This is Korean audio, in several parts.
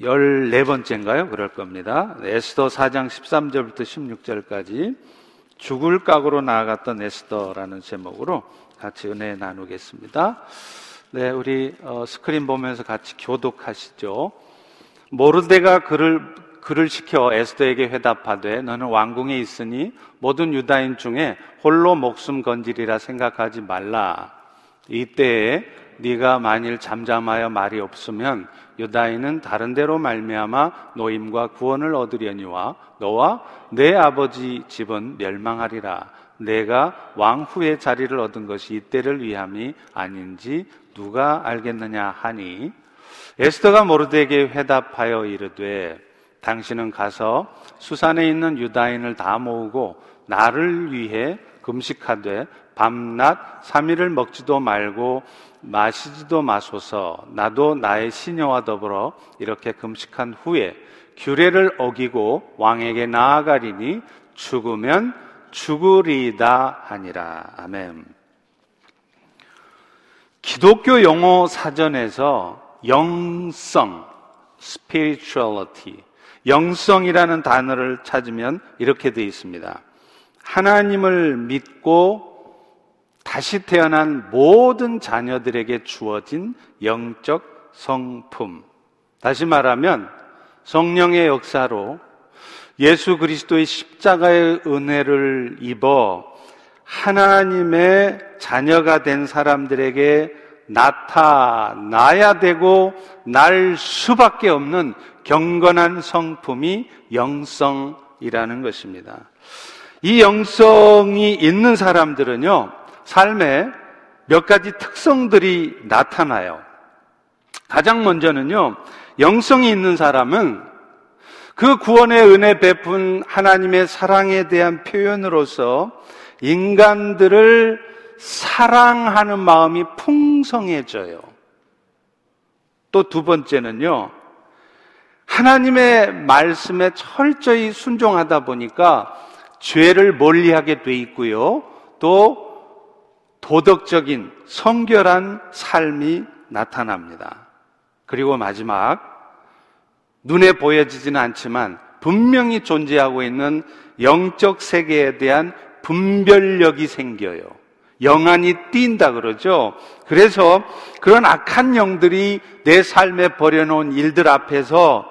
14번째인가요? 그럴 겁니다. 에스더 4장 13절부터 16절까지 죽을 각오로 나아갔던 에스더라는 제목으로 같이 은혜 나누겠습니다. 네, 우리 어, 스크린 보면서 같이 교독하시죠. 모르데가 그를 그를 시켜 에스더에게 회답하되 너는 왕궁에 있으니 모든 유다인 중에 홀로 목숨 건지리라 생각하지 말라. 이때에 네가 만일 잠잠하여 말이 없으면 유다인은 다른 데로 말미암아 노임과 구원을 얻으려니와 너와 내 아버지 집은 멸망하리라. 내가 왕 후의 자리를 얻은 것이 이때를 위함이 아닌지 누가 알겠느냐 하니 에스더가 모르드에게 회답하여 이르되 당신은 가서 수산에 있는 유다인을 다 모으고 나를 위해 금식하되 밤낮 3일을 먹지도 말고 마시지도 마소서 나도 나의 시녀와 더불어 이렇게 금식한 후에 규례를 어기고 왕에게 나아가리니 죽으면 죽으리다 하니라. 아멘. 기독교 용어 사전에서 영성, spirituality, 영성이라는 단어를 찾으면 이렇게 되어 있습니다. 하나님을 믿고 다시 태어난 모든 자녀들에게 주어진 영적 성품. 다시 말하면 성령의 역사로 예수 그리스도의 십자가의 은혜를 입어 하나님의 자녀가 된 사람들에게 나타나야 되고 날 수밖에 없는 경건한 성품이 영성이라는 것입니다. 이 영성이 있는 사람들은요, 삶에 몇 가지 특성들이 나타나요. 가장 먼저는요, 영성이 있는 사람은 그 구원의 은혜 베푼 하나님의 사랑에 대한 표현으로서 인간들을 사랑하는 마음이 풍성해져요. 또 두 번째는요, 하나님의 말씀에 철저히 순종하다 보니까 죄를 멀리하게 돼 있고요. 또 도덕적인 성결한 삶이 나타납니다. 그리고 마지막 눈에 보여지지는 않지만 분명히 존재하고 있는 영적 세계에 대한 분별력이 생겨요. 영안이 띈다 그러죠. 그래서 그런 악한 영들이 내 삶에 버려놓은 일들 앞에서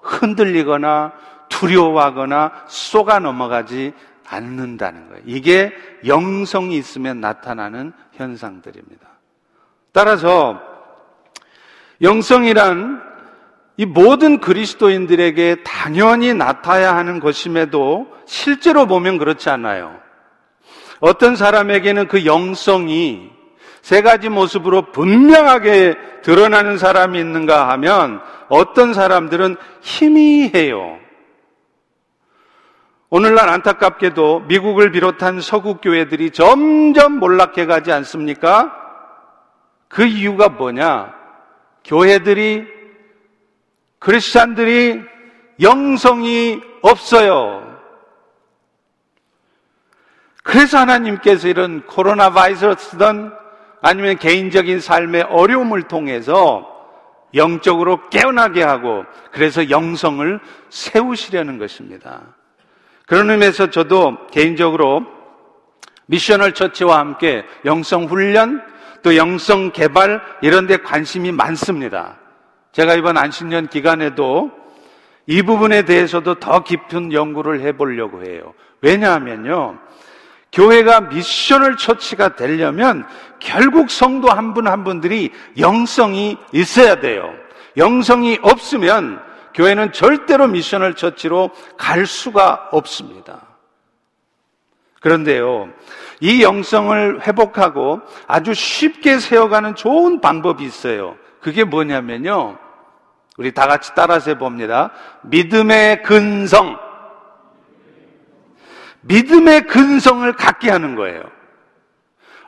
흔들리거나 두려워하거나 쏘가 넘어가지 않는다는 거예요. 이게 영성이 있으면 나타나는 현상들입니다. 따라서 영성이란 이 모든 그리스도인들에게 당연히 나타야 하는 것임에도 실제로 보면 그렇지 않아요. 어떤 사람에게는 그 영성이 세 가지 모습으로 분명하게 드러나는 사람이 있는가 하면 어떤 사람들은 희미해요. 오늘날 안타깝게도 미국을 비롯한 서구 교회들이 점점 몰락해 가지 않습니까? 그 이유가 뭐냐? 교회들이 크리스찬들이 영성이 없어요. 그래서 하나님께서 이런 코로나 바이러스든 아니면 개인적인 삶의 어려움을 통해서 영적으로 깨어나게 하고 그래서 영성을 세우시려는 것입니다. 그런 의미에서 저도 개인적으로 미셔널 처치와 함께 영성 훈련 또 영성 개발 이런 데 관심이 많습니다. 제가 이번 안식년 기간에도 이 부분에 대해서도 더 깊은 연구를 해보려고 해요. 왜냐하면요. 교회가 미셔널 처치가 되려면 결국 성도 한 분한 한 분들이 영성이 있어야 돼요. 영성이 없으면 교회는 절대로 미션을 처치로 갈 수가 없습니다. 그런데요, 이 영성을 회복하고 아주 쉽게 세워가는 좋은 방법이 있어요. 그게 뭐냐면요, 우리 다 같이 따라서 해봅니다. 믿음의 근성. 믿음의 근성을 갖게 하는 거예요.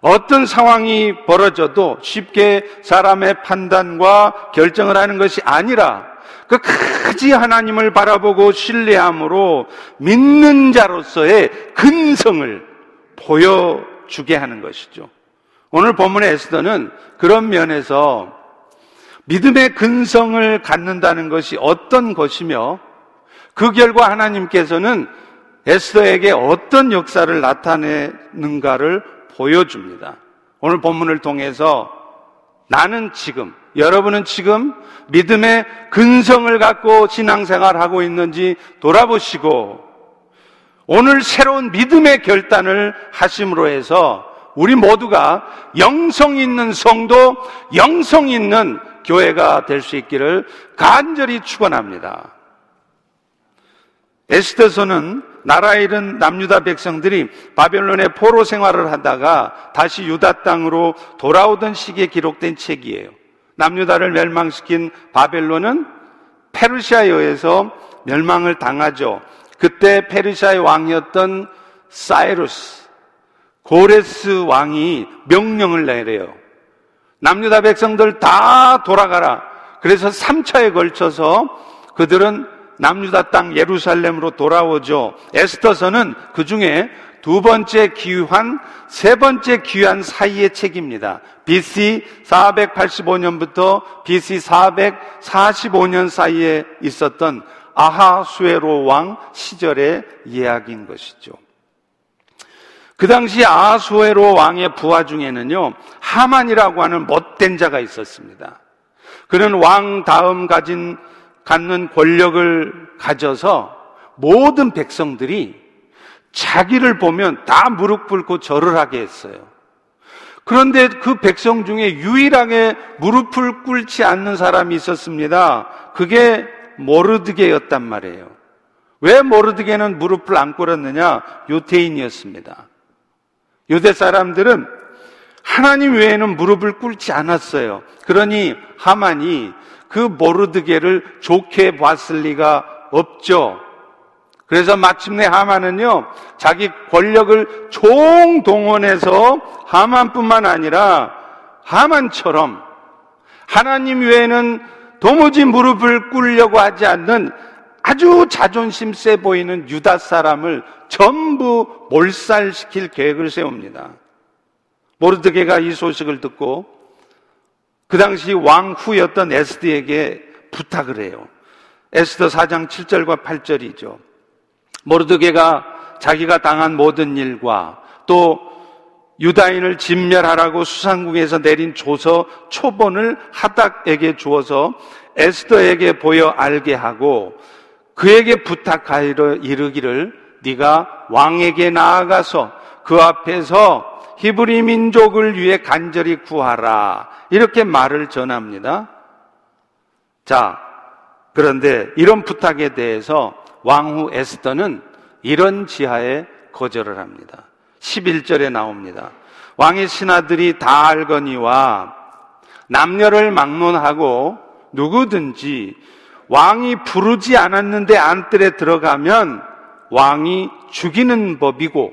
어떤 상황이 벌어져도 쉽게 사람의 판단과 결정을 하는 것이 아니라 끝까지 하나님을 바라보고 신뢰함으로 믿는 자로서의 근성을 보여주게 하는 것이죠. 오늘 본문의 에스더는 그런 면에서 믿음의 근성을 갖는다는 것이 어떤 것이며 그 결과 하나님께서는 에스더에게 어떤 역사를 나타내는가를 보여줍니다. 오늘 본문을 통해서 나는 지금, 여러분은 지금 믿음의 근성을 갖고 신앙생활하고 있는지 돌아보시고 오늘 새로운 믿음의 결단을 하심으로 해서 우리 모두가 영성 있는 성도, 영성 있는 교회가 될 수 있기를 간절히 축원합니다. 에스더서는 나라에 이른 남유다 백성들이 바벨론의 포로 생활을 하다가 다시 유다 땅으로 돌아오던 시기에 기록된 책이에요. 남유다를 멸망시킨 바벨론은 페르시아에 의해서 멸망을 당하죠. 그때 페르시아의 왕이었던 사이루스, 고레스 왕이 명령을 내려요. 남유다 백성들 다 돌아가라. 그래서 3차에 걸쳐서 그들은 남유다 땅 예루살렘으로 돌아오죠. 에스더서는 그 중에 두 번째 기환, 세 번째 기환 사이의 책입니다. BC 485년부터 BC 445년 사이에 있었던 아하수에로 왕 시절의 이야기인 것이죠. 그 당시 아하수에로 왕의 부하 중에는요, 하만이라고 하는 못된 자가 있었습니다. 그는 왕 다음 가진 갖는 권력을 가져서 모든 백성들이 자기를 보면 다 무릎 꿇고 절을 하게 했어요. 그런데 그 백성 중에 유일하게 무릎을 꿇지 않는 사람이 있었습니다. 그게 모르드게였단 말이에요. 왜 모르드게는 무릎을 안 꿇었느냐? 유태인이었습니다. 유대 사람들은 하나님 외에는 무릎을 꿇지 않았어요. 그러니 하만이 그 모르드게를 좋게 봤을 리가 없죠. 그래서 마침내 하만은요, 자기 권력을 총동원해서 하만뿐만 아니라 하만처럼 하나님 외에는 도무지 무릎을 꿇려고 하지 않는 아주 자존심 세 보이는 유다 사람을 전부 몰살시킬 계획을 세웁니다. 모르드게가 이 소식을 듣고 그 당시 왕 후였던 에스드에게 부탁을 해요. 에스더 4장 7절과 8절이죠. 모르드게가 자기가 당한 모든 일과 또 유다인을 진멸하라고 수상궁에서 내린 조서 초본을 하닥에게 주어서 에스더에게 보여 알게 하고 그에게 부탁하여 이르기를 네가 왕에게 나아가서 그 앞에서 히브리 민족을 위해 간절히 구하라. 이렇게 말을 전합니다. 자, 그런데 이런 부탁에 대해서 왕후 에스더는 이런 지하에 거절을 합니다. 11절에 나옵니다. 왕의 신하들이 다 알거니와 남녀를 막론하고 누구든지 왕이 부르지 않았는데 안뜰에 들어가면 왕이 죽이는 법이고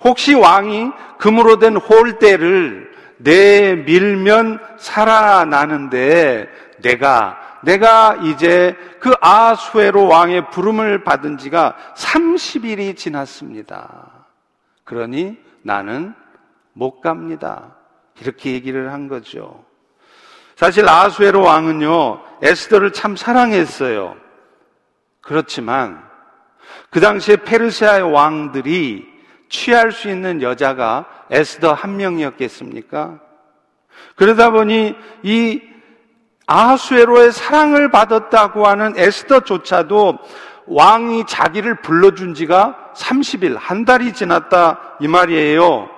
혹시 왕이 금으로 된 홀대를 내밀면 살아나는데 내가 내가 이제 그 아수에로 왕의 부름을 받은 지가 30일이 지났습니다. 그러니 나는 못 갑니다. 이렇게 얘기를 한 거죠. 사실 아수에로 왕은요, 에스더를 참 사랑했어요. 그렇지만 그 당시에 페르시아의 왕들이 취할 수 있는 여자가 에스더 한 명이었겠습니까? 그러다 보니 이 아하수에로의 사랑을 받았다고 하는 에스더조차도 왕이 자기를 불러준 지가 30일, 한 달이 지났다 이 말이에요.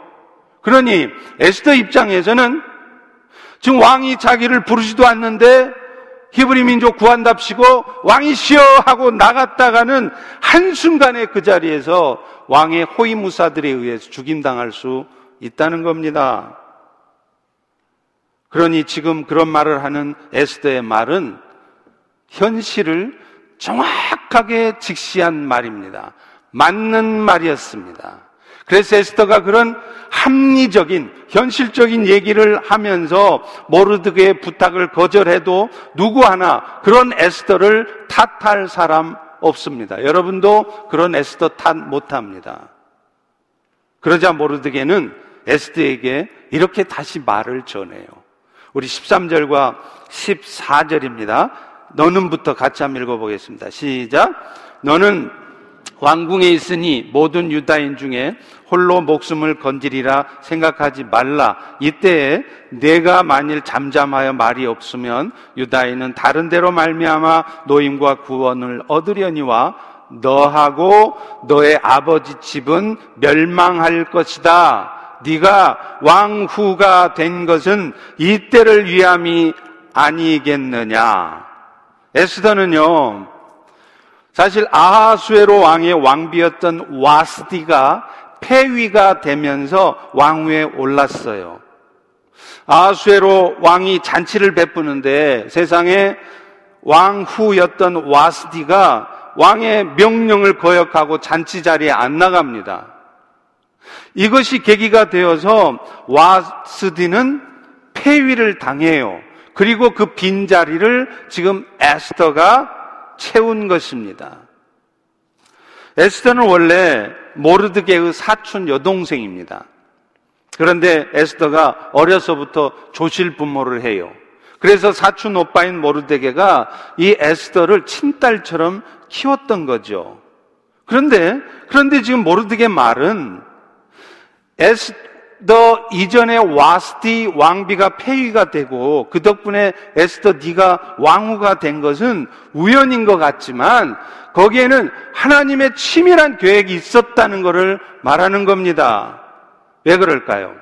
그러니 에스더 입장에서는 지금 왕이 자기를 부르지도 않는데 히브리 민족 구한답시고 왕이 시여 하고 나갔다가는 한순간에 그 자리에서 왕의 호위무사들에 의해서 죽임당할 수 있다는 겁니다. 그러니 지금 그런 말을 하는 에스더의 말은 현실을 정확하게 직시한 말입니다. 맞는 말이었습니다. 그래서 에스더가 그런 합리적인 현실적인 얘기를 하면서 모르드게의 부탁을 거절해도 누구 하나 그런 에스더를 탓할 사람 없습니다. 여러분도 그런 에스더 탓 못합니다. 그러자 모르드게는 에스더에게 이렇게 다시 말을 전해요. 우리 13절과 14절입니다. 너는부터 같이 한번 읽어보겠습니다. 시작. 너는 왕궁에 있으니 모든 유다인 중에 홀로 목숨을 건지리라 생각하지 말라. 이때에 내가 만일 잠잠하여 말이 없으면 유다인은 다른 데로 말미암아 노임과 구원을 얻으려니와 너하고 너의 아버지 집은 멸망할 것이다. 네가 왕후가 된 것은 이때를 위함이 아니겠느냐. 에스더는요, 사실 아하수에로 왕의 왕비였던 와스디가 폐위가 되면서 왕위에 올랐어요. 아하수에로 왕이 잔치를 베푸는데 세상에 왕후였던 와스디가 왕의 명령을 거역하고 잔치 자리에 안 나갑니다. 이것이 계기가 되어서 와스디는 폐위를 당해요. 그리고 그 빈자리를 지금 에스더가 채운 것입니다. 에스더는 원래 모르드게의 사촌 여동생입니다. 그런데 에스더가 어려서부터 조실 부모를 해요. 그래서 사촌 오빠인 모르드게가 이 에스더를 친딸처럼 키웠던 거죠. 그런데 그런데 지금 모르드게 말은 에스 너 이전에 와스티 왕비가 폐위가 되고 그 덕분에 에스더 네가 왕후가 된 것은 우연인 것 같지만 거기에는 하나님의 치밀한 계획이 있었다는 것을 말하는 겁니다. 왜 그럴까요?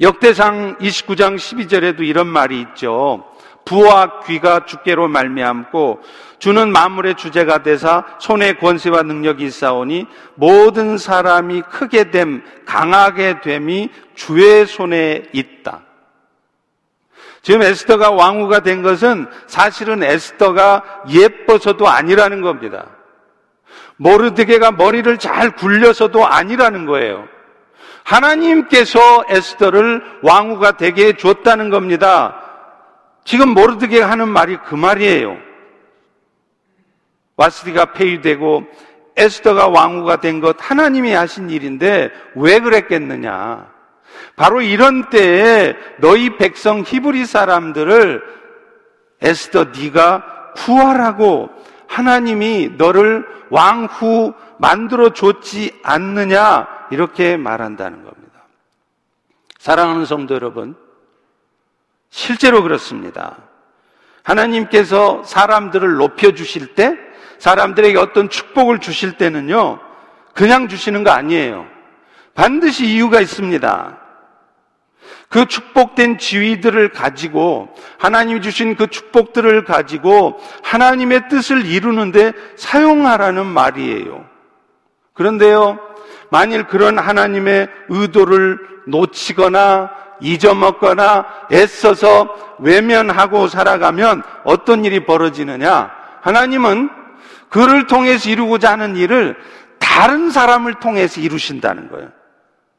역대상 29장 12절에도 이런 말이 있죠. 부와 귀가 주께로 말미암고 주는 만물의 주제가 되사 손의 권세와 능력이 있사오니 모든 사람이 크게 됨 강하게 됨이 주의 손에 있다. 지금 에스더가 왕후가 된 것은 사실은 에스더가 예뻐서도 아니라는 겁니다. 모르드게가 머리를 잘 굴려서도 아니라는 거예요. 하나님께서 에스더를 왕후가 되게 해 줬다는 겁니다. 지금 모르드게가 하는 말이 그 말이에요. 와스디가 폐위되고 에스더가 왕후가 된 것 하나님이 하신 일인데 왜 그랬겠느냐? 바로 이런 때에 너희 백성 히브리 사람들을 에스더 네가 구하라고 하나님이 너를 왕후 만들어 줬지 않느냐 이렇게 말한다는 겁니다. 사랑하는 성도 여러분, 실제로 그렇습니다. 하나님께서 사람들을 높여 주실 때, 사람들에게 어떤 축복을 주실 때는요, 그냥 주시는 거 아니에요. 반드시 이유가 있습니다. 그 축복된 지위들을 가지고 하나님이 주신 그 축복들을 가지고 하나님의 뜻을 이루는데 사용하라는 말이에요. 그런데요, 만일 그런 하나님의 의도를 놓치거나 잊어먹거나 애써서 외면하고 살아가면 어떤 일이 벌어지느냐? 하나님은 그를 통해서 이루고자 하는 일을 다른 사람을 통해서 이루신다는 거예요.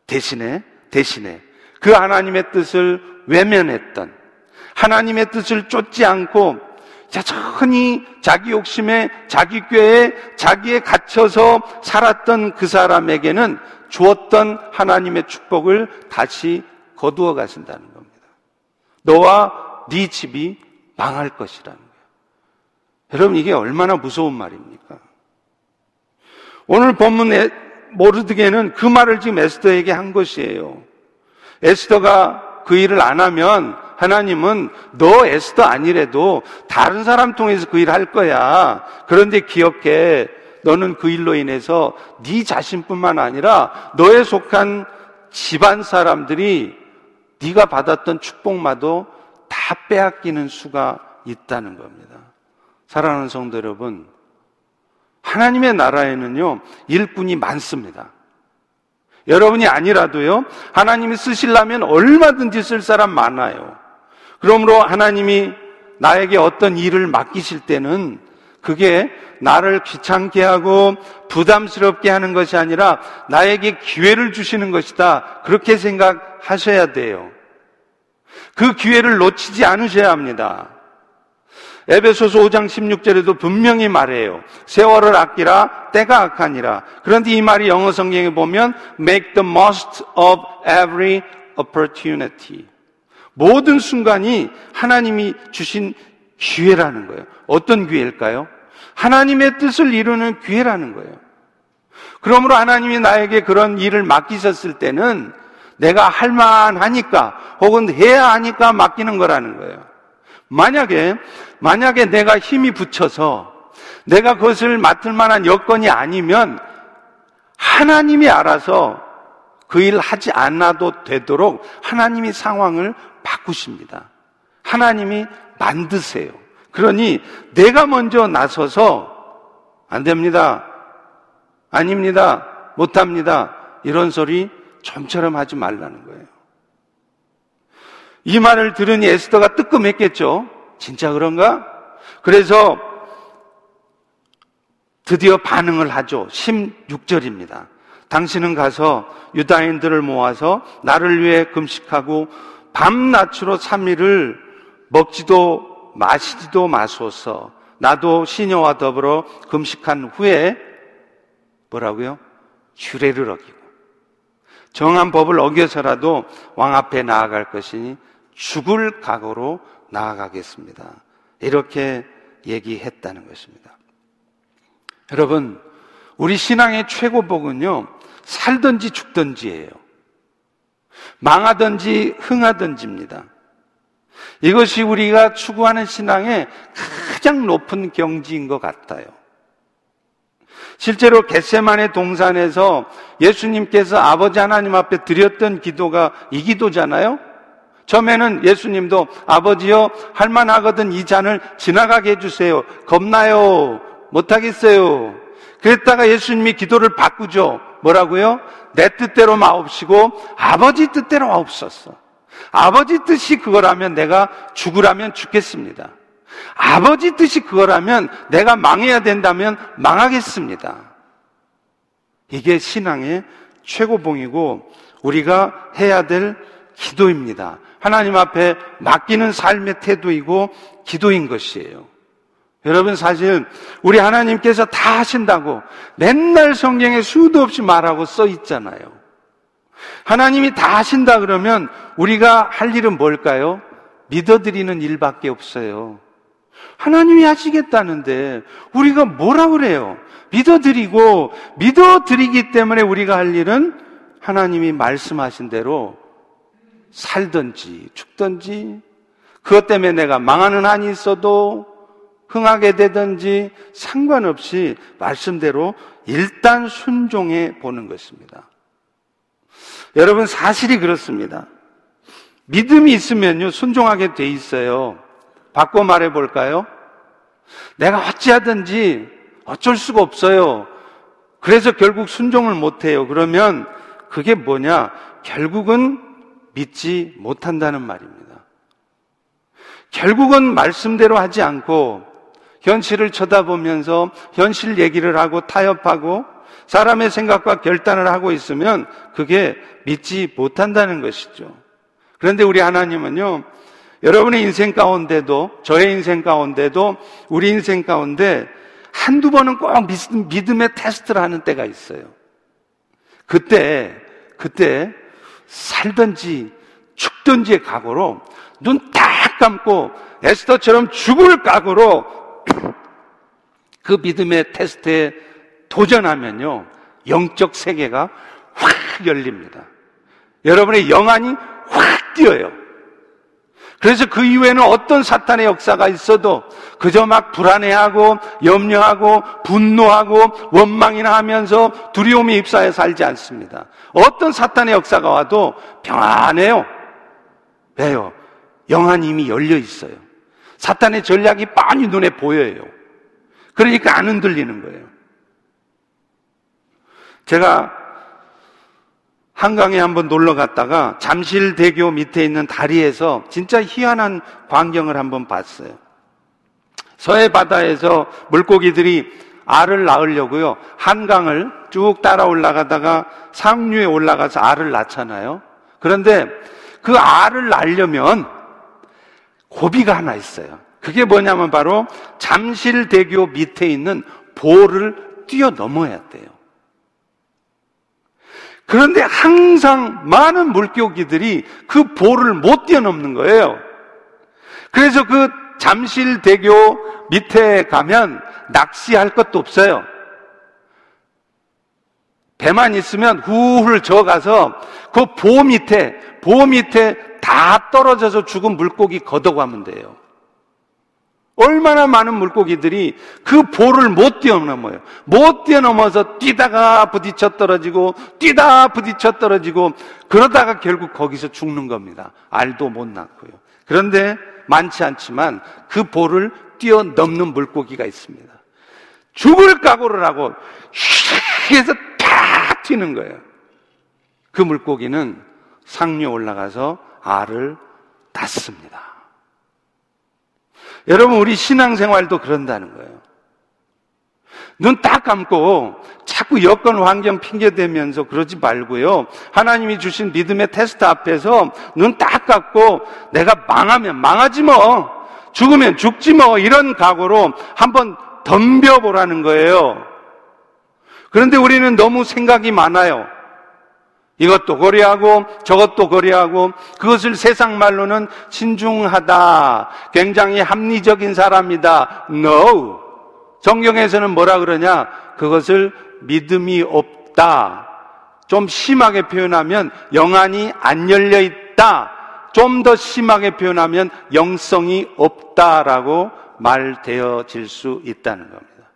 대신에, 대신에 그 하나님의 뜻을 외면했던 하나님의 뜻을 쫓지 않고 자천히 자기 욕심에 자기 꾀에 자기에 갇혀서 살았던 그 사람에게는 주었던 하나님의 축복을 다시 거두어 가신다는 겁니다. 너와 네 집이 망할 것이라는 거예요. 여러분 이게 얼마나 무서운 말입니까? 오늘 본문에 모르드게는 그 말을 지금 에스더에게 한 것이에요. 에스더가 그 일을 안 하면 하나님은 너 에스더 아니래도 다른 사람 통해서 그 일을 할 거야. 그런데 기억해. 너는 그 일로 인해서 네 자신뿐만 아니라 너에 속한 집안 사람들이 네가 받았던 축복마도 다 빼앗기는 수가 있다는 겁니다. 사랑하는 성도 여러분, 하나님의 나라에는요, 일꾼이 많습니다. 여러분이 아니라도요, 하나님이 쓰시려면 얼마든지 쓸 사람 많아요. 그러므로 하나님이 나에게 어떤 일을 맡기실 때는 그게 나를 귀찮게 하고 부담스럽게 하는 것이 아니라 나에게 기회를 주시는 것이다. 그렇게 생각하셔야 돼요. 그 기회를 놓치지 않으셔야 합니다. 에베소서 5장 16절에도 분명히 말해요. 세월을 아끼라 때가 악하니라. 그런데 이 말이 영어 성경에 보면 make the most of every opportunity. 모든 순간이 하나님이 주신 기회라는 거예요. 어떤 기회일까요? 하나님의 뜻을 이루는 기회라는 거예요. 그러므로 하나님이 나에게 그런 일을 맡기셨을 때는 내가 할 만하니까 혹은 해야 하니까 맡기는 거라는 거예요. 만약에, 만약에 내가 힘이 붙여서 내가 그것을 맡을 만한 여건이 아니면 하나님이 알아서 그 일 하지 않아도 되도록 하나님이 상황을 바꾸십니다. 하나님이 만드세요. 그러니 내가 먼저 나서서 안 됩니다. 아닙니다. 못합니다. 이런 소리 좀처럼 하지 말라는 거예요. 이 말을 들으니 에스더가 뜨끔했겠죠. 진짜 그런가? 그래서 드디어 반응을 하죠. 16절입니다. 당신은 가서 유다인들을 모아서 나를 위해 금식하고 밤낮으로 3일을 먹지도 마시지도 마소서. 나도 시녀와 더불어 금식한 후에 뭐라고요? 주례를 어기고 정한 법을 어겨서라도 왕 앞에 나아갈 것이니 죽을 각오로 나아가겠습니다. 이렇게 얘기했다는 것입니다. 여러분, 우리 신앙의 최고복은요, 살든지 죽든지예요. 망하든지 흥하든지입니다. 이것이 우리가 추구하는 신앙의 가장 높은 경지인 것 같아요. 실제로 겟세만의 동산에서 예수님께서 아버지 하나님 앞에 드렸던 기도가 이 기도잖아요. 처음에는 예수님도 아버지요 할만하거든 이 잔을 지나가게 해주세요. 겁나요. 못하겠어요. 그랬다가 예수님이 기도를 바꾸죠. 뭐라고요? 내 뜻대로 마옵시고 아버지 뜻대로 마옵소서. 아버지 뜻이 그거라면 내가 죽으라면 죽겠습니다. 아버지 뜻이 그거라면 내가 망해야 된다면 망하겠습니다. 이게 신앙의 최고봉이고 우리가 해야 될 기도입니다. 하나님 앞에 맡기는 삶의 태도이고 기도인 것이에요. 여러분 사실 우리 하나님께서 다 하신다고 맨날 성경에 수도 없이 말하고 써 있잖아요. 하나님이 다 하신다 그러면 우리가 할 일은 뭘까요? 믿어드리는 일밖에 없어요. 하나님이 하시겠다는데 우리가 뭐라 그래요? 믿어드리고 믿어드리기 때문에 우리가 할 일은 하나님이 말씀하신 대로 살든지 죽든지 그것 때문에 내가 망하는 한이 있어도 흥하게 되든지 상관없이 말씀대로 일단 순종해 보는 것입니다. 여러분 사실이 그렇습니다. 믿음이 있으면요 순종하게 돼 있어요. 바꿔 말해 볼까요? 내가 어찌하든지 어쩔 수가 없어요. 그래서 결국 순종을 못 해요. 그러면 그게 뭐냐? 결국은 믿지 못한다는 말입니다. 결국은 말씀대로 하지 않고 현실을 쳐다보면서 현실 얘기를 하고 타협하고 사람의 생각과 결단을 하고 있으면 그게 믿지 못한다는 것이죠. 그런데 우리 하나님은요, 여러분의 인생 가운데도, 저의 인생 가운데도, 우리 인생 가운데 한두 번은 꼭 믿음의 테스트를 하는 때가 있어요. 그때, 그때 살든지 죽든지의 각오로 눈 딱 감고 에스더처럼 죽을 각오로 그 믿음의 테스트에 도전하면요. 영적 세계가 확 열립니다. 여러분의 영안이 확 뛰어요. 그래서 그 이후에는 어떤 사탄의 역사가 있어도 그저 막 불안해하고 염려하고 분노하고 원망이나 하면서 두려움이 입사해 살지 않습니다. 어떤 사탄의 역사가 와도 평안해요. 왜요? 영안이 이미 열려 있어요. 사탄의 전략이 빤히 눈에 보여요. 그러니까 안 흔들리는 거예요. 제가 한강에 한번 놀러 갔다가 잠실대교 밑에 있는 다리에서 진짜 희한한 광경을 한번 봤어요. 서해 바다에서 물고기들이 알을 낳으려고요. 한강을 쭉 따라 올라가다가 상류에 올라가서 알을 낳잖아요. 그런데 그 알을 낳으려면 고비가 하나 있어요. 그게 뭐냐면 바로 잠실대교 밑에 있는 보를 뛰어넘어야 돼요. 그런데 항상 많은 물고기들이 그 볼을 못 뛰어넘는 거예요. 그래서 그 잠실대교 밑에 가면 낚시할 것도 없어요. 배만 있으면 후훌 저어가서 그 보 밑에, 보 밑에 다 떨어져서 죽은 물고기 걷어가면 돼요. 얼마나 많은 물고기들이 그 볼을 못 뛰어넘어요. 못 뛰어넘어서 뛰다가 부딪혀 떨어지고, 뛰다 부딪혀 떨어지고, 그러다가 결국 거기서 죽는 겁니다. 알도 못 낳고요. 그런데 많지 않지만 그 볼을 뛰어넘는 물고기가 있습니다. 죽을 각오를 하고, 휙 해서 탁 튀는 거예요. 그 물고기는 상류에 올라가서 알을 닫습니다. 여러분, 우리 신앙생활도 그런다는 거예요. 눈 딱 감고 자꾸 여건 환경 핑계대면서 그러지 말고요. 하나님이 주신 믿음의 테스트 앞에서 눈 딱 감고 내가 망하면 망하지 뭐. 죽으면 죽지 뭐. 이런 각오로 한번 덤벼보라는 거예요. 그런데 우리는 너무 생각이 많아요. 이것도 고려하고 저것도 고려하고 그것을 세상 말로는 신중하다. 굉장히 합리적인 사람이다. No. 성경에서는 뭐라 그러냐? 그것을 믿음이 없다. 좀 심하게 표현하면 영안이 안 열려 있다. 좀 더 심하게 표현하면 영성이 없다라고 말되어질 수 있다는 겁니다.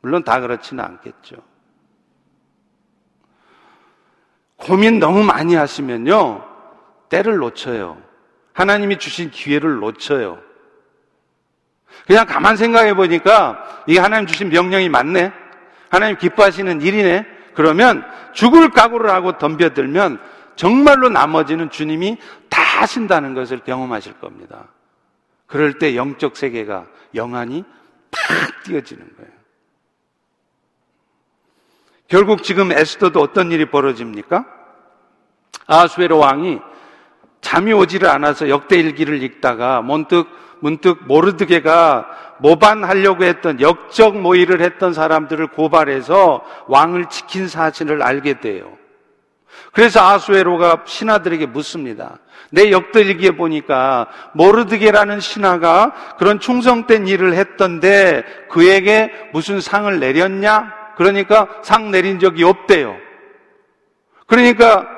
물론 다 그렇지는 않겠죠. 고민 너무 많이 하시면요. 때를 놓쳐요. 하나님이 주신 기회를 놓쳐요. 그냥 가만 생각해 보니까 이게 하나님 주신 명령이 맞네. 하나님 기뻐하시는 일이네. 그러면 죽을 각오를 하고 덤벼들면 정말로 나머지는 주님이 다 하신다는 것을 경험하실 겁니다. 그럴 때 영적 세계가 영안이 팍 띄어지는 거예요. 결국 지금 에스더도 어떤 일이 벌어집니까? 아수에로 왕이 잠이 오지를 않아서 역대일기를 읽다가 문득 문득 모르드게가 모반하려고 했던 역적 모의를 했던 사람들을 고발해서 왕을 지킨 사실을 알게 돼요. 그래서 아수에로가 신하들에게 묻습니다. 내 역대일기에 보니까 모르드게라는 신하가 그런 충성된 일을 했던데 그에게 무슨 상을 내렸냐? 그러니까 상 내린 적이 없대요. 그러니까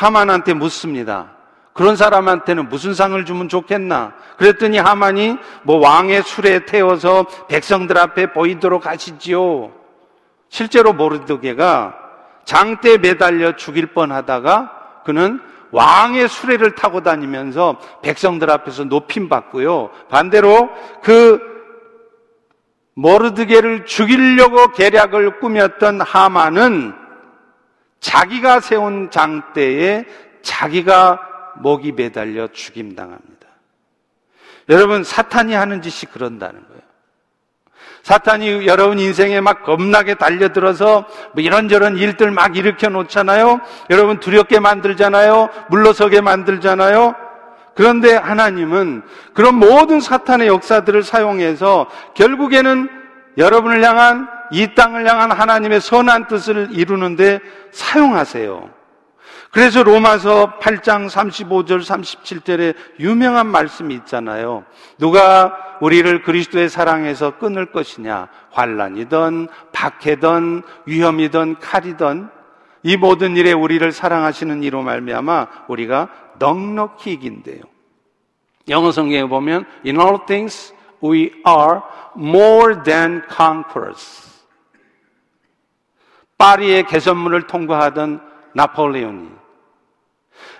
하만한테 묻습니다. 그런 사람한테는 무슨 상을 주면 좋겠나? 그랬더니 하만이 뭐 왕의 술에 태워서 백성들 앞에 보이도록 하시지요. 실제로 모르드게가 장대에 매달려 죽일 뻔 하다가 그는 왕의 수레를 타고 다니면서 백성들 앞에서 높임 받고요. 반대로 그 모르드게를 죽이려고 계략을 꾸몄던 하만은 자기가 세운 장대에 자기가 목이 매달려 죽임당합니다. 여러분, 사탄이 하는 짓이 그런다는 거예요. 사탄이 여러분 인생에 막 겁나게 달려들어서 뭐 이런저런 일들 막 일으켜 놓잖아요. 여러분 두렵게 만들잖아요. 물러서게 만들잖아요. 그런데 하나님은 그런 모든 사탄의 역사들을 사용해서 결국에는 여러분을 향한 이 땅을 향한 하나님의 선한 뜻을 이루는데 사용하세요. 그래서 로마서 8장 35절 37절에 유명한 말씀이 있잖아요. 누가 우리를 그리스도의 사랑에서 끊을 것이냐? 환란이든 박해든 위험이든 칼이든 이 모든 일에 우리를 사랑하시는 이로 말미암아 우리가 넉넉히 이긴대요. 영어 성경에 보면 in all things we are more than conquerors. 파리의 개선문을 통과하던 나폴레온이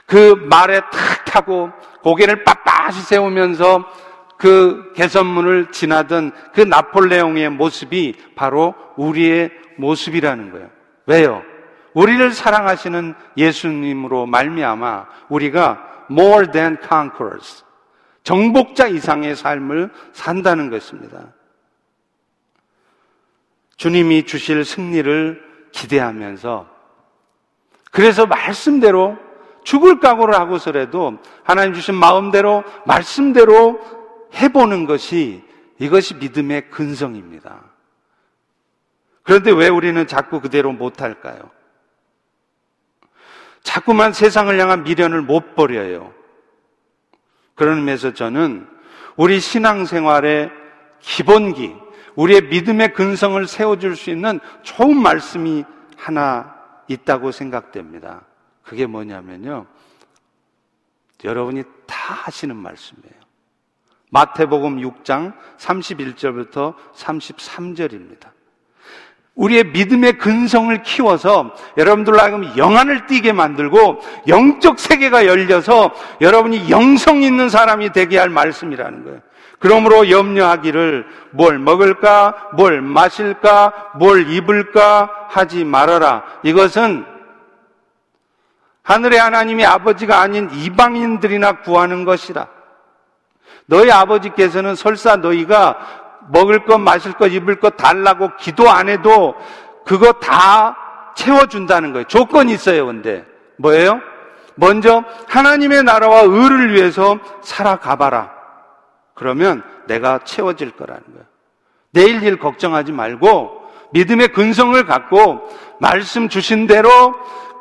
그 말에 탁 타고 고개를 빳빳이 세우면서 그 개선문을 지나던 그 나폴레옹의 모습이 바로 우리의 모습이라는 거예요. 왜요? 우리를 사랑하시는 예수님으로 말미암아 우리가 more than conquerors 정복자 이상의 삶을 산다는 것입니다. 주님이 주실 승리를 기대하면서 그래서 말씀대로 죽을 각오를 하고서라도 하나님 주신 마음대로 말씀대로 해보는 것이 이것이 믿음의 근성입니다. 그런데 왜 우리는 자꾸 그대로 못할까요? 자꾸만 세상을 향한 미련을 못 버려요. 그런 의미에서 저는 우리 신앙생활의 기본기, 우리의 믿음의 근성을 세워줄 수 있는 좋은 말씀이 하나 있다고 생각됩니다. 그게 뭐냐면요. 여러분이 다 하시는 말씀이에요. 마태복음 6장 31절부터 33절입니다. 우리의 믿음의 근성을 키워서 여러분들로 하여금 영안을 띠게 만들고 영적 세계가 열려서 여러분이 영성 있는 사람이 되게 할 말씀이라는 거예요. 그러므로 염려하기를 뭘 먹을까, 뭘 마실까, 뭘 입을까 하지 말아라. 이것은 하늘의 하나님이 아버지가 아닌 이방인들이나 구하는 것이라. 너희 아버지께서는 설사 너희가 먹을 것, 마실 것, 입을 것 달라고 기도 안 해도 그거 다 채워준다는 거예요. 조건이 있어요, 근데. 뭐예요? 먼저 하나님의 나라와 의를 위해서 살아가봐라. 그러면 내가 채워질 거라는 거예요. 내일 일 걱정하지 말고 믿음의 근성을 갖고 말씀 주신 대로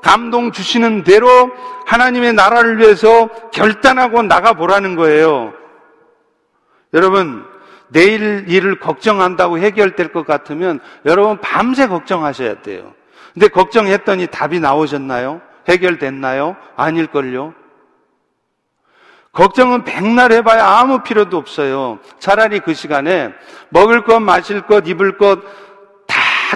감동 주시는 대로 하나님의 나라를 위해서 결단하고 나가보라는 거예요. 여러분, 내일 일을 걱정한다고 해결될 것 같으면 여러분 밤새 걱정하셔야 돼요. 근데 걱정했더니 답이 나오셨나요? 해결됐나요? 아닐걸요? 걱정은 백날 해봐야 아무 필요도 없어요. 차라리 그 시간에 먹을 것, 마실 것, 입을 것,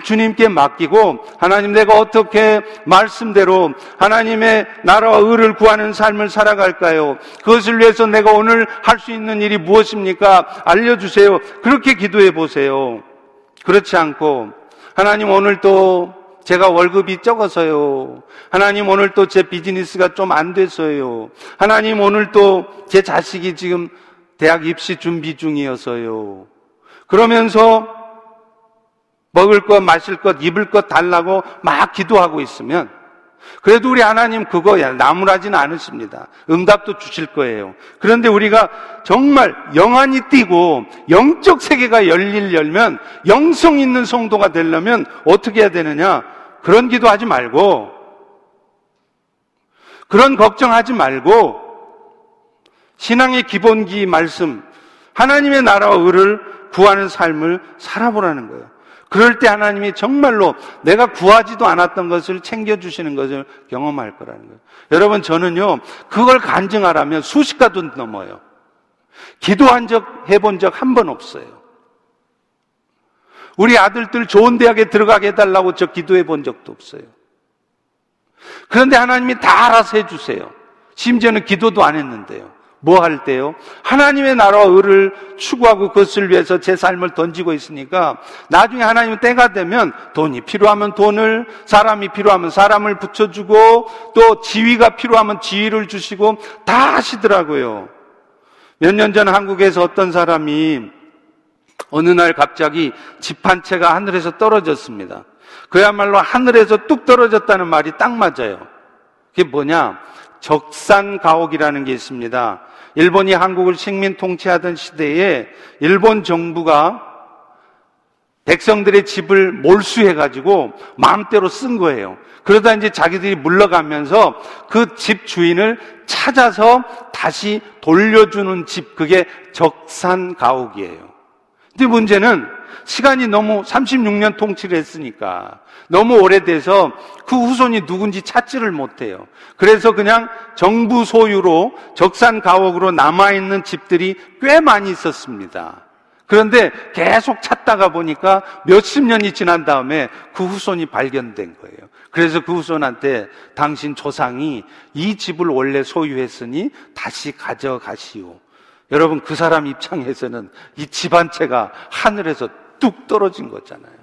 주님께 맡기고 하나님 내가 어떻게 말씀대로 하나님의 나라와 의를 구하는 삶을 살아갈까요? 그것을 위해서 내가 오늘 할 수 있는 일이 무엇입니까? 알려주세요. 그렇게 기도해 보세요. 그렇지 않고 하나님 오늘 또 제가 월급이 적어서요. 하나님 오늘 또 제 비즈니스가 좀 안 돼서요. 하나님 오늘 또 제 자식이 지금 대학 입시 준비 중이어서요. 그러면서 먹을 것, 마실 것, 입을 것 달라고 막 기도하고 있으면 그래도 우리 하나님 그거 나무라지는 않으십니다. 응답도 주실 거예요. 그런데 우리가 정말 영안이 뛰고 영적 세계가 열릴 열면 영성 있는 성도가 되려면 어떻게 해야 되느냐? 그런 기도하지 말고 그런 걱정하지 말고 신앙의 기본기 말씀 하나님의 나라와 의를 구하는 삶을 살아보라는 거예요. 그럴 때 하나님이 정말로 내가 구하지도 않았던 것을 챙겨주시는 것을 경험할 거라는 거예요. 여러분, 저는요, 그걸 간증하라면 수십 가도 넘어요. 기도한 적, 해본 적 한 번 없어요. 우리 아들들 좋은 대학에 들어가게 해달라고 저 기도해 본 적도 없어요. 그런데 하나님이 다 알아서 해주세요. 심지어는 기도도 안 했는데요. 뭐 할 때요? 하나님의 나라와 의를 추구하고 그것을 위해서 제 삶을 던지고 있으니까 나중에 하나님 때가 되면 돈이 필요하면 돈을, 사람이 필요하면 사람을 붙여주고 또 지위가 필요하면 지위를 주시고 다 하시더라고요. 몇 년 전 한국에서 어떤 사람이 어느 날 갑자기 집 한 채가 하늘에서 떨어졌습니다. 그야말로 하늘에서 뚝 떨어졌다는 말이 딱 맞아요. 그게 뭐냐? 적산가옥이라는 게 있습니다. 일본이 한국을 식민 통치하던 시대에 일본 정부가 백성들의 집을 몰수해가지고 마음대로 쓴 거예요. 그러다 이제 자기들이 물러가면서 그 집 주인을 찾아서 다시 돌려주는 집, 그게 적산가옥이에요. 근데 문제는 시간이 너무 36년 통치를 했으니까 너무 오래돼서 그 후손이 누군지 찾지를 못해요. 그래서 그냥 정부 소유로 적산 가옥으로 남아있는 집들이 꽤 많이 있었습니다. 그런데 계속 찾다가 보니까 몇십 년이 지난 다음에 그 후손이 발견된 거예요. 그래서 그 후손한테 당신 조상이 이 집을 원래 소유했으니 다시 가져가시오. 여러분 그 사람 입장에서는 이집한 채가 하늘에서 뚝 떨어진 거잖아요.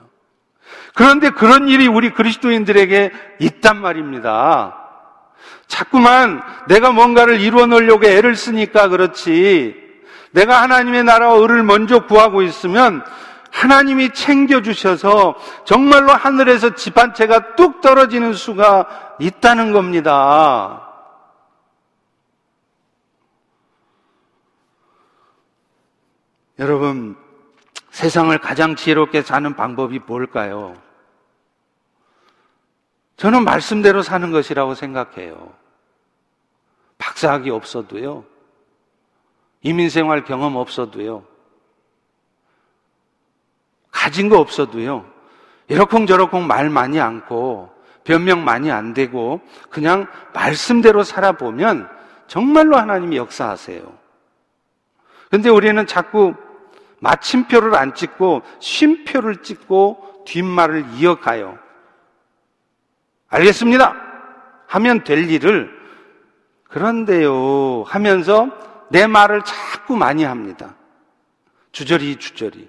그런데 그런 일이 우리 그리스도인들에게 있단 말입니다. 자꾸만 내가 뭔가를 이루어 놓으려고 애를 쓰니까 그렇지. 내가 하나님의 나라와 의를 먼저 구하고 있으면 하나님이 챙겨주셔서 정말로 하늘에서 집 한 채가 뚝 떨어지는 수가 있다는 겁니다. 여러분, 세상을 가장 지혜롭게 사는 방법이 뭘까요? 저는 말씀대로 사는 것이라고 생각해요. 박사학위 없어도요. 이민생활 경험 없어도요. 가진 거 없어도요. 이러쿵저러쿵 말 많이 않고 변명 많이 안 되고 그냥 말씀대로 살아보면 정말로 하나님이 역사하세요. 근데 우리는 자꾸 마침표를 안 찍고 쉼표를 찍고 뒷말을 이어가요. 알겠습니다. 하면 될 일을 그런데요 하면서 내 말을 자꾸 많이 합니다. 주저리 주저리.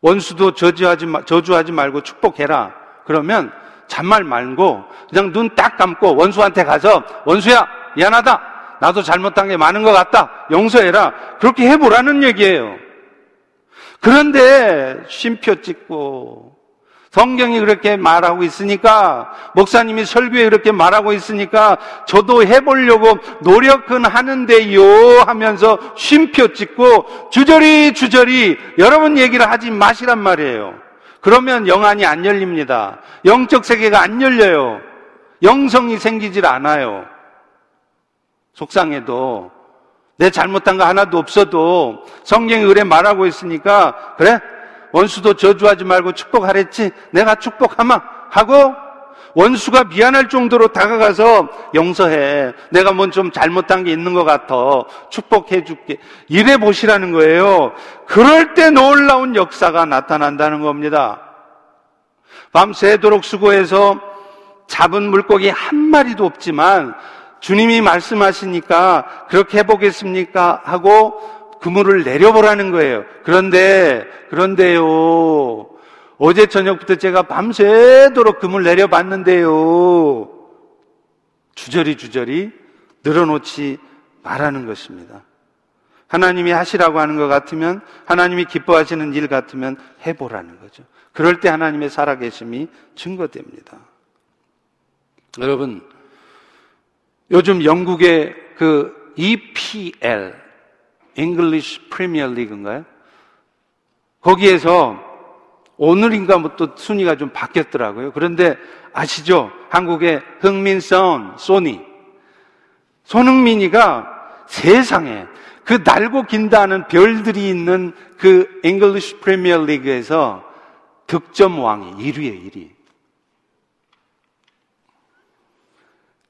원수도 저주하지, 저주하지 말고 축복해라. 그러면 잔말 말고 그냥 눈 딱 감고 원수한테 가서 원수야 미안하다. 나도 잘못한 게 많은 것 같다. 용서해라. 그렇게 해보라는 얘기예요. 그런데 쉼표 찍고 성경이 그렇게 말하고 있으니까, 목사님이 설교에 그렇게 말하고 있으니까, 저도 해보려고 노력은 하는데요 하면서 쉼표 찍고, 주저리 주저리 여러분 얘기를 하지 마시란 말이에요. 그러면 영안이 안 열립니다. 영적 세계가 안 열려요. 영성이 생기질 않아요. 속상해도, 내 잘못한 거 하나도 없어도 성경이 그래 말하고 있으니까, 그래? 원수도 저주하지 말고 축복하랬지. 내가 축복하마. 하고 원수가 미안할 정도로 다가가서 용서해. 내가 뭔 좀 잘못한 게 있는 것 같아. 축복해 줄게. 이래 보시라는 거예요. 그럴 때 놀라운 역사가 나타난다는 겁니다. 밤새도록 수고해서 잡은 물고기 한 마리도 없지만 주님이 말씀하시니까 그렇게 해보겠습니까? 하고 그물을 내려보라는 거예요. 그런데, 그런데요. 어제 저녁부터 제가 밤새도록 그물 내려봤는데요. 주저리 주저리 늘어놓지 말하는 것입니다. 하나님이 하시라고 하는 것 같으면, 하나님이 기뻐하시는 일 같으면 해보라는 거죠. 그럴 때 하나님의 살아계심이 증거됩니다. 여러분, 요즘 영국의 그 EPL, English Premier League인가요? 거기에서 오늘인가 뭐또 순위가 좀 바뀌었더라고요. 그런데 아시죠? 한국의 흥민선, 소니. 손흥민이가 세상에 그 날고 긴다는 별들이 있는 그 잉글리시 프리미어 리그에서 득점 왕이 1위에 1위.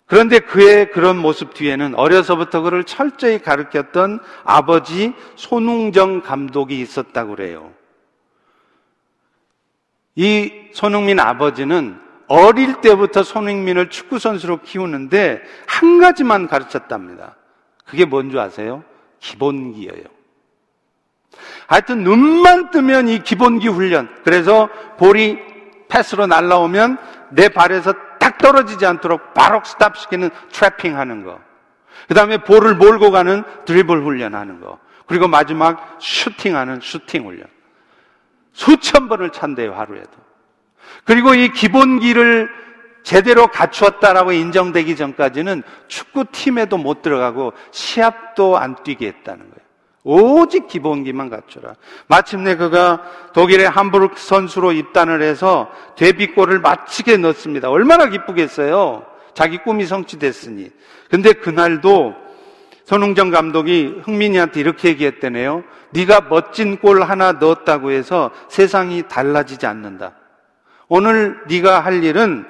그런데 그의 그런 모습 뒤에는 어려서부터 그를 철저히 가르쳤던 아버지 손웅정 감독이 있었다고 그래요. 이 손흥민 아버지는 어릴 때부터 손흥민을 축구선수로 키우는데 한 가지만 가르쳤답니다. 그게 뭔지 아세요? 기본기예요. 하여튼 눈만 뜨면 이 기본기 훈련. 그래서 볼이 패스로 날라오면 내 발에서 딱 떨어지지 않도록 바로 스탑시키는 트래핑 하는 거. 그 다음에 볼을 몰고 가는 드리블 훈련하는 거. 그리고 마지막 슈팅하는 슈팅 훈련. 수천 번을 찬대요, 하루에도. 그리고 이 기본기를 제대로 갖추었다라고 인정되기 전까지는 축구팀에도 못 들어가고 시합도 안 뛰게 했다는 거예요. 오직 기본기만 갖춰라. 마침내 그가 독일의 함부르크 선수로 입단을 해서 데뷔골을 마치게 넣습니다. 얼마나 기쁘겠어요? 자기 꿈이 성취됐으니. 근데 그날도 손흥정 감독이 흥민이한테 이렇게 얘기했대네요. 네가 멋진 골 하나 넣었다고 해서 세상이 달라지지 않는다. 오늘 네가 할 일은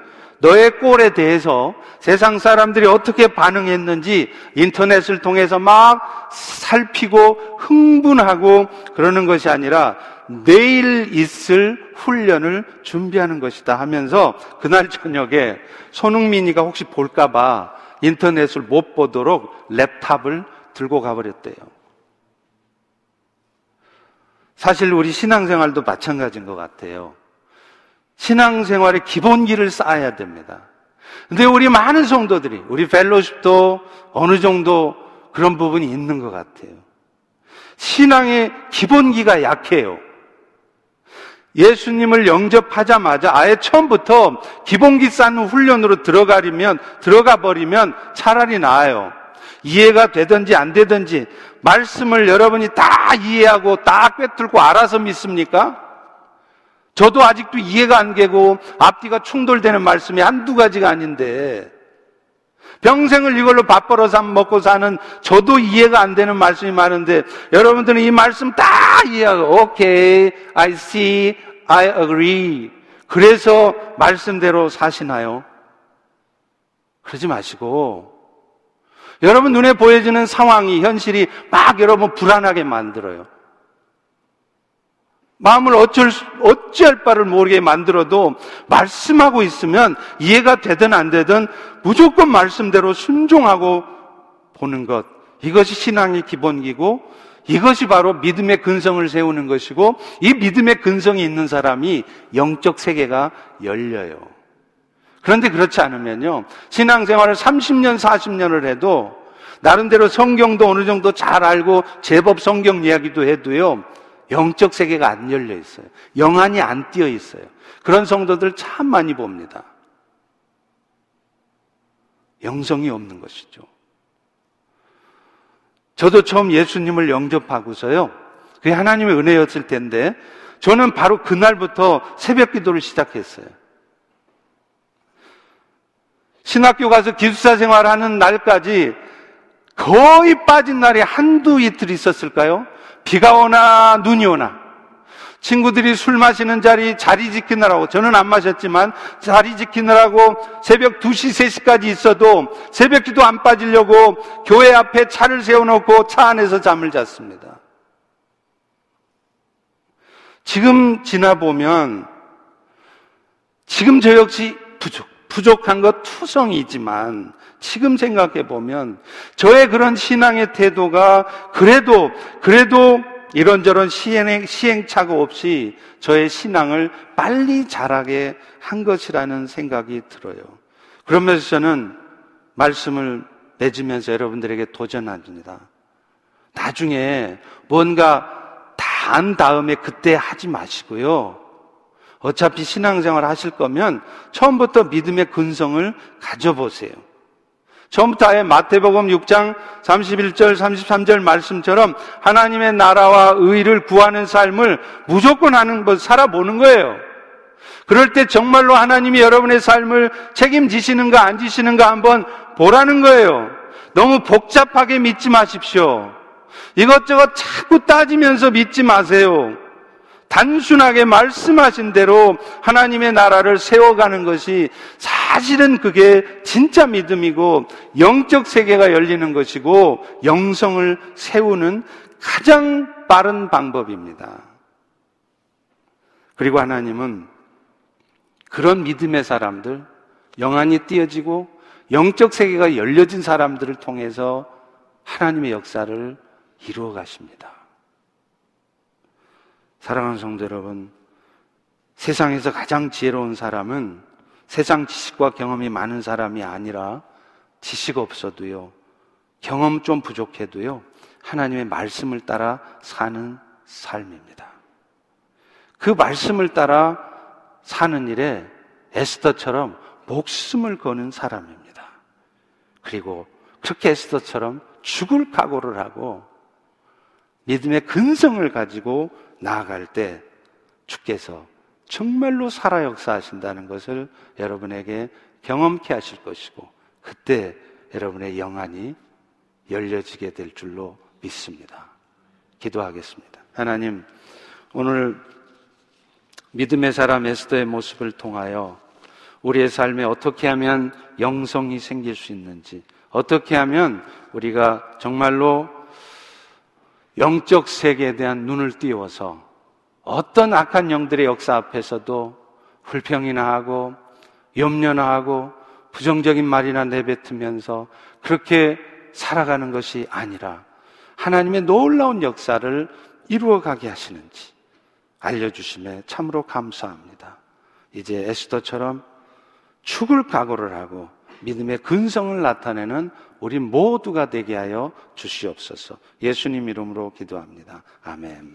너의 꼴에 대해서 세상 사람들이 어떻게 반응했는지 인터넷을 통해서 막 살피고 흥분하고 그러는 것이 아니라 내일 있을 훈련을 준비하는 것이다 하면서 그날 저녁에 손흥민이가 혹시 볼까봐 인터넷을 못 보도록 랩탑을 들고 가버렸대요. 사실 우리 신앙생활도 마찬가지인 것 같아요. 신앙생활의 기본기를 쌓아야 됩니다. 근데 우리 많은 성도들이, 우리 펠로십도 어느 정도 그런 부분이 있는 것 같아요. 신앙의 기본기가 약해요. 예수님을 영접하자마자 아예 처음부터 기본기 쌓는 훈련으로 들어가리면, 들어가 버리면 차라리 나아요. 이해가 되든지 안 되든지 말씀을 여러분이 다 이해하고 다 꿰뚫고 알아서 믿습니까? 저도 아직도 이해가 안 되고 앞뒤가 충돌되는 말씀이 한두 가지가 아닌데 평생을 이걸로 밥 벌어 서 먹고 사는 저도 이해가 안 되는 말씀이 많은데 여러분들은 이 말씀 다 이해하고 오케이, I see, I agree. 그래서 말씀대로 사시나요? 그러지 마시고 여러분 눈에 보여지는 상황이 현실이 막 여러분 불안하게 만들어요. 마음을 어쩔, 어찌할 바를 모르게 만들어도 말씀하고 있으면 이해가 되든 안 되든 무조건 말씀대로 순종하고 보는 것. 이것이 신앙의 기본기고 이것이 바로 믿음의 근성을 세우는 것이고 이 믿음의 근성이 있는 사람이 영적 세계가 열려요. 그런데 그렇지 않으면요. 신앙생활을 30년, 40년을 해도 나름대로 성경도 어느 정도 잘 알고 제법 성경 이야기도 해도요. 영적 세계가 안 열려 있어요. 영안이 안 띄어 있어요. 그런 성도들 참 많이 봅니다. 영성이 없는 것이죠. 저도 처음 예수님을 영접하고서요. 그게 하나님의 은혜였을 텐데 저는 바로 그날부터 새벽 기도를 시작했어요. 신학교 가서 기숙사 생활하는 날까지 거의 빠진 날이 한두 이틀 있었을까요? 비가 오나 눈이 오나 친구들이 술 마시는 자리 자리 지키느라고 저는 안 마셨지만 자리 지키느라고 새벽 2시 3시까지 있어도 새벽 기도 안 빠지려고 교회 앞에 차를 세워 놓고 차 안에서 잠을 잤습니다. 지금 지나 보면 지금 저 역시 부족, 부족한 것 투성이지만 지금 생각해 보면 저의 그런 신앙의 태도가 그래도 그래도 이런저런 시행, 시행착오 없이 저의 신앙을 빨리 자라게 한 것이라는 생각이 들어요. 그러면서 저는 말씀을 맺으면서 여러분들에게 도전합니다. 나중에 뭔가 다 한 다음에 그때 하지 마시고요. 어차피 신앙생활 하실 거면 처음부터 믿음의 근성을 가져보세요. 처음부터 아예 마태복음 6장 31절, 33절 말씀처럼 하나님의 나라와 의를 구하는 삶을 무조건 하는 것, 살아보는 거예요. 그럴 때 정말로 하나님이 여러분의 삶을 책임지시는가 안 지시는가 한번 보라는 거예요. 너무 복잡하게 믿지 마십시오. 이것저것 자꾸 따지면서 믿지 마세요. 단순하게 말씀하신 대로 하나님의 나라를 세워가는 것이 사실은 그게 진짜 믿음이고 영적 세계가 열리는 것이고 영성을 세우는 가장 빠른 방법입니다. 그리고 하나님은 그런 믿음의 사람들, 영안이 띄어지고 영적 세계가 열려진 사람들을 통해서 하나님의 역사를 이루어 가십니다. 사랑하는 성도 여러분, 세상에서 가장 지혜로운 사람은 세상 지식과 경험이 많은 사람이 아니라 지식 없어도요, 경험 좀 부족해도요, 하나님의 말씀을 따라 사는 삶입니다. 그 말씀을 따라 사는 일에 에스더처럼 목숨을 거는 사람입니다. 그리고 그렇게 에스더처럼 죽을 각오를 하고 믿음의 근성을 가지고 나아갈 때 주께서 정말로 살아 역사하신다는 것을 여러분에게 경험케 하실 것이고 그때 여러분의 영안이 열려지게 될 줄로 믿습니다. 기도하겠습니다. 하나님, 오늘 믿음의 사람 에스더의 모습을 통하여 우리의 삶에 어떻게 하면 영성이 생길 수 있는지, 어떻게 하면 우리가 정말로 영적 세계에 대한 눈을 띄워서 어떤 악한 영들의 역사 앞에서도 불평이나 하고 염려나 하고 부정적인 말이나 내뱉으면서 그렇게 살아가는 것이 아니라 하나님의 놀라운 역사를 이루어가게 하시는지 알려주심에 참으로 감사합니다. 이제 에스더처럼 죽을 각오를 하고 믿음의 근성을 나타내는 우리 모두가 되게 하여 주시옵소서. 예수님 이름으로 기도합니다. 아멘.